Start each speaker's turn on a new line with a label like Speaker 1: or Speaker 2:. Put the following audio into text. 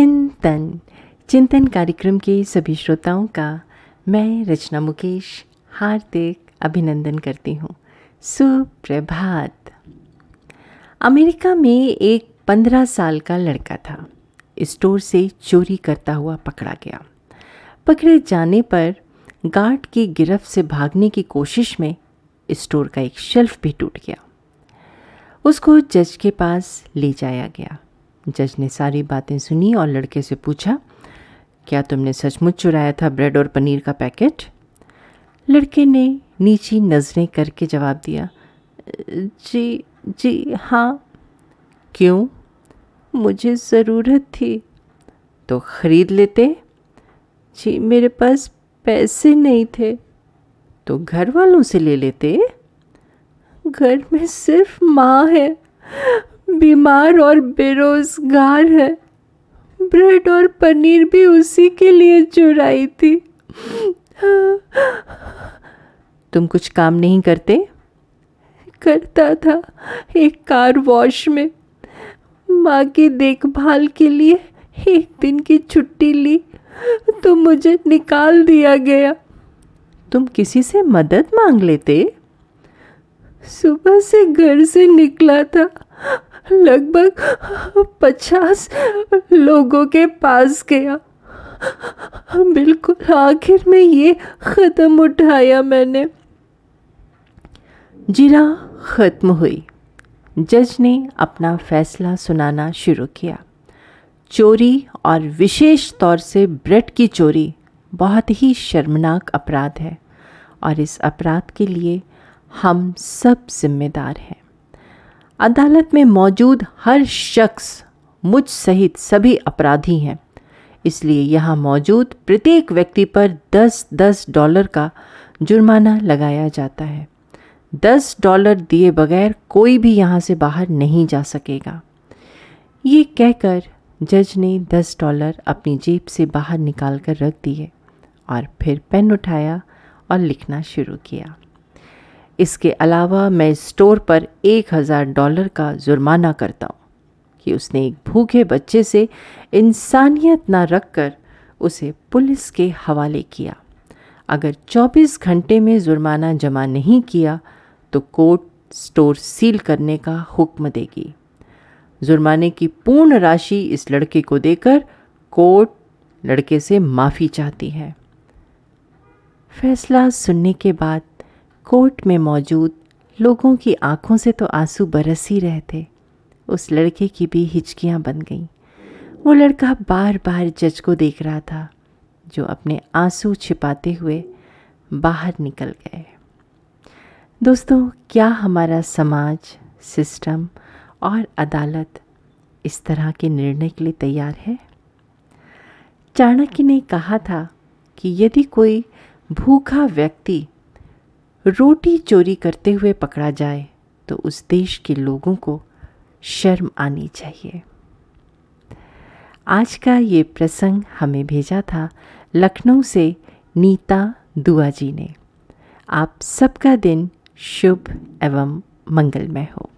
Speaker 1: चिंतन। चिंतन कार्यक्रम के सभी श्रोताओं का मैं रचना मुकेश हार्दिक अभिनंदन करती हूँ। सुप्रभात। अमेरिका में एक पंद्रह साल का लड़का था। स्टोर से चोरी करता हुआ पकड़ा गया। पकड़े जाने पर गार्ड की गिरफ्त से भागने की कोशिश में स्टोर का एक शेल्फ भी टूट गया। उसको जज के पास ले जाया गया। जज ने सारी बातें सुनी और लड़के से पूछा, क्या तुमने सचमुच चुराया था ब्रेड और पनीर का पैकेट? लड़के ने नीची नज़रें करके जवाब दिया, जी जी हाँ। क्यों? मुझे ज़रूरत थी। तो ख़रीद लेते? जी, मेरे पास पैसे नहीं थे। तो घर वालों से ले लेते? घर में सिर्फ़ माँ है। बीमार और बेरोजगार है। ब्रेड और पनीर भी उसी के लिए चुराई थी। तुम कुछ काम नहीं करते? करता था एक कार वॉश में। माँ की देखभाल के लिए एक दिन की छुट्टी ली तो मुझे निकाल दिया गया। तुम किसी से मदद मांग लेते? सुबह से घर से निकला था। लगभग पचास लोगों के पास गया। बिल्कुल आखिर में ये ख़त्म उठाया मैंने। जिरा ख़त्म हुई। जज ने अपना फैसला सुनाना शुरू किया। चोरी और विशेष तौर से ब्रेड की चोरी बहुत ही शर्मनाक अपराध है और इस अपराध के लिए हम सब जिम्मेदार हैं। अदालत में मौजूद हर शख्स मुझ सहित सभी अपराधी हैं। इसलिए यहाँ मौजूद प्रत्येक व्यक्ति पर 10-10 डॉलर का जुर्माना लगाया जाता है। 10 डॉलर दिए बगैर कोई भी यहाँ से बाहर नहीं जा सकेगा। ये कहकर जज ने 10 डॉलर अपनी जेब से बाहर निकाल कर रख दिए और फिर पेन उठाया और लिखना शुरू किया। इसके अलावा मैं स्टोर पर एक हज़ार डॉलर का जुर्माना करता हूँ कि उसने एक भूखे बच्चे से इंसानियत ना रख कर उसे पुलिस के हवाले किया। अगर 24 घंटे में जुर्माना जमा नहीं किया तो कोर्ट स्टोर सील करने का हुक्म देगी। जुर्माने की पूर्ण राशि इस लड़के को देकर कोर्ट लड़के से माफ़ी चाहती है। फैसला सुनने के बाद कोर्ट में मौजूद लोगों की आँखों से तो आँसू बरस ही रहे थे। उस लड़के की भी हिचकियाँ बन गईं। वो लड़का बार बार जज को देख रहा था, जो अपने आँसू छिपाते हुए बाहर निकल गए। दोस्तों, क्या हमारा समाज, सिस्टम और अदालत इस तरह के निर्णय के लिए तैयार है? चाणक्य ने कहा था कि यदि कोई भूखा व्यक्ति रोटी चोरी करते हुए पकड़ा जाए तो उस देश के लोगों को शर्म आनी चाहिए। आज का ये प्रसंग हमें भेजा था लखनऊ से नीता दुआ जी ने। आप सबका दिन शुभ एवं मंगलमय हो।